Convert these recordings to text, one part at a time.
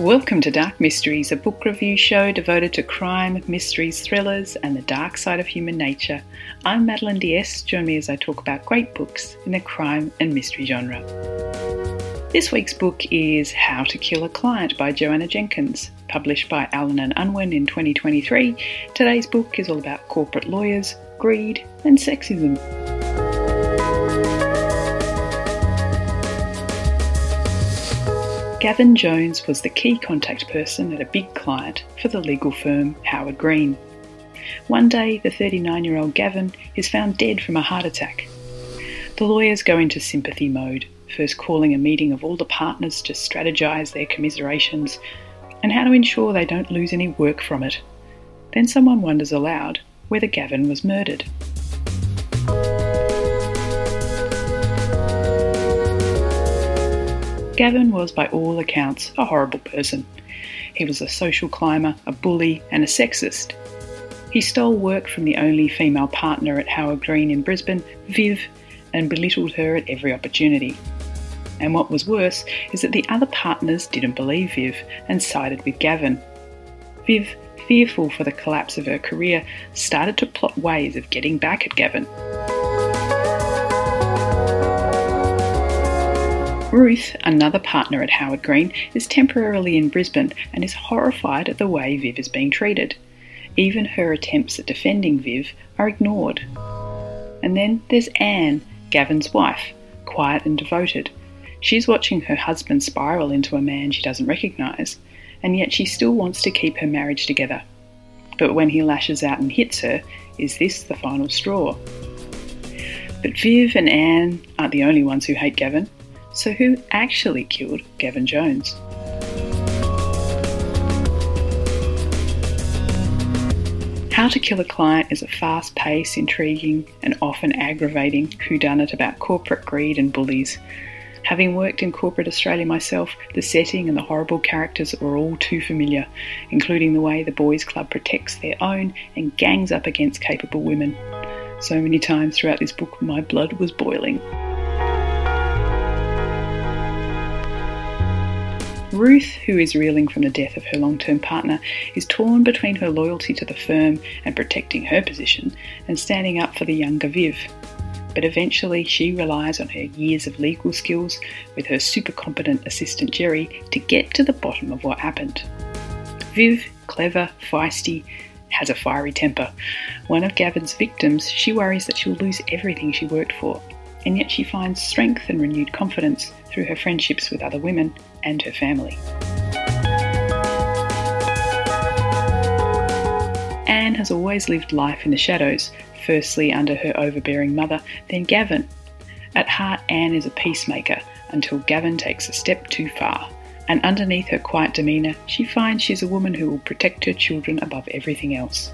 Welcome to Dark Mysteries, a book review show devoted to crime, mysteries, thrillers, and the dark side of human nature. I'm Madeleine d'Este. Join me as I talk about great books in the crime and mystery genre. This week's book is How to Kill a Client by Joanna Jenkins, published by Allen and Unwin in 2023. Today's book is all about corporate lawyers, greed, and sexism. Gavin Jones was the key contact person at a big client for the legal firm Howard Green. One day, the 39 year old Gavin is found dead from a heart attack. The lawyers go into sympathy mode, first calling a meeting of all the partners to strategise their commiserations and how to ensure they don't lose any work from it. Then someone wonders aloud whether Gavin was murdered. Gavin was, by all accounts, a horrible person. He was a social climber, a bully, and a sexist. He stole work from the only female partner at Howard Green in Brisbane, Viv, and belittled her at every opportunity. And what was worse is that the other partners didn't believe Viv and sided with Gavin. Viv, fearful for the collapse of her career, started to plot ways of getting back at Gavin. Ruth, another partner at Howard Green, is temporarily in Brisbane and is horrified at the way Viv is being treated. Even her attempts at defending Viv are ignored. And then there's Anne, Gavin's wife, quiet and devoted. She's watching her husband spiral into a man she doesn't recognise, and yet she still wants to keep her marriage together. But when he lashes out and hits her, is this the final straw? But Viv and Anne aren't the only ones who hate Gavin. So, who actually killed Gavin Jones? How to Kill a Client is a fast paced, intriguing, and often aggravating whodunit about corporate greed and bullies. Having worked in corporate Australia myself, the setting and the horrible characters are all too familiar, including the way the boys' club protects their own and gangs up against capable women. So many times throughout this book, my blood was boiling. Ruth, who is reeling from the death of her long term partner, is torn between her loyalty to the firm and protecting her position and standing up for the younger Viv. But eventually, she relies on her years of legal skills with her super competent assistant Jerry to get to the bottom of what happened. Viv, clever, feisty, has a fiery temper. One of Gavin's victims, she worries that she'll lose everything she worked for, and yet she finds strength and renewed confidence through her friendships with other women and her family. Anne has always lived life in the shadows, firstly under her overbearing mother, then Gavin. At heart, Anne is a peacemaker until Gavin takes a step too far, and underneath her quiet demeanour, she finds she's a woman who will protect her children above everything else.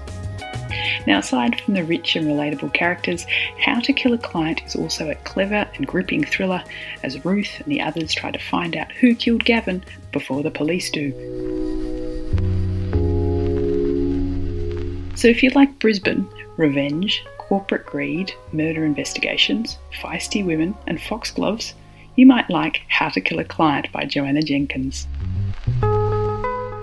Now, aside from the rich and relatable characters, How to Kill a Client is also a clever and gripping thriller as Ruth and the others try to find out who killed Gavin before the police do. So, if you like Brisbane, revenge, corporate greed, murder investigations, feisty women, and foxgloves, you might like How to Kill a Client by Joanna Jenkins.